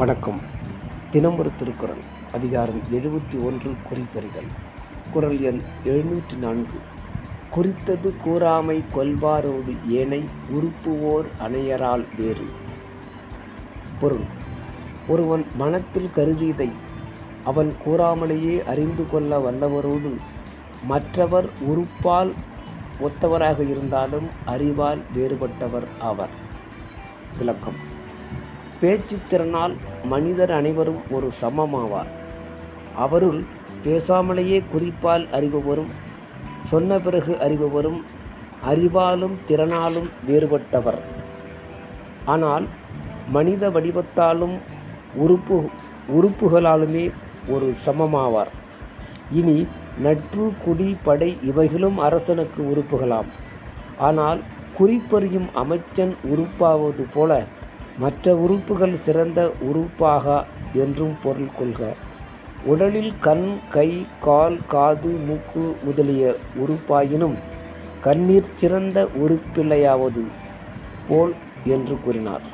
வணக்கம். தினமொரு திருக்குறள் அதிகாரம் எழுபத்தி ஒன்று குறிப்பறிதல். குரல் எண் எழுநூற்றி நான்கு. குறித்தது கூறாமை கொல்வாரோடு ஏனை உறுப்புவோர் அணையரால் வேறு. பொருள் ஒருவன் மனத்தில் கருதியதை அவன் கூறாமலேயே அறிந்து கொள்ள வல்லவரோடு மற்றவர் உறுப்பால் ஒத்தவராக இருந்தாலும் அறிவால் வேறுபட்டவர் ஆவர். விளக்கம் பேச்சுத்திறனால் மனிதர் அனைவரும் ஒரு சமமாவார். அவருள் பேசாமலேயே குறிப்பால் அறிபவரும் சொன்ன பிறகு அறிபவரும் அறிவாலும் திறனாலும் வேறுபட்டவர். ஆனால் மனித வடிவத்தாலும் உறுப்பு உறுப்புகளாலுமே ஒரு சமமாவார். இனி நட்பு குடி படை இவைகளும் அரசனுக்கு உறுப்புகளாம். ஆனால் குறிப்பறியும் அமைச்சன் உறுப்பாவது போல மற்ற உறுப்புகள் சிறந்த உறுப்பாக என்றும் பொருள் கொள்க. உடலில் கண் கை கால் காது மூக்கு முதலிய உறுப்பாயினும் கண்ணீர் சிறந்த உறுப்பில்லையாவது போல் என்று கூறினார்.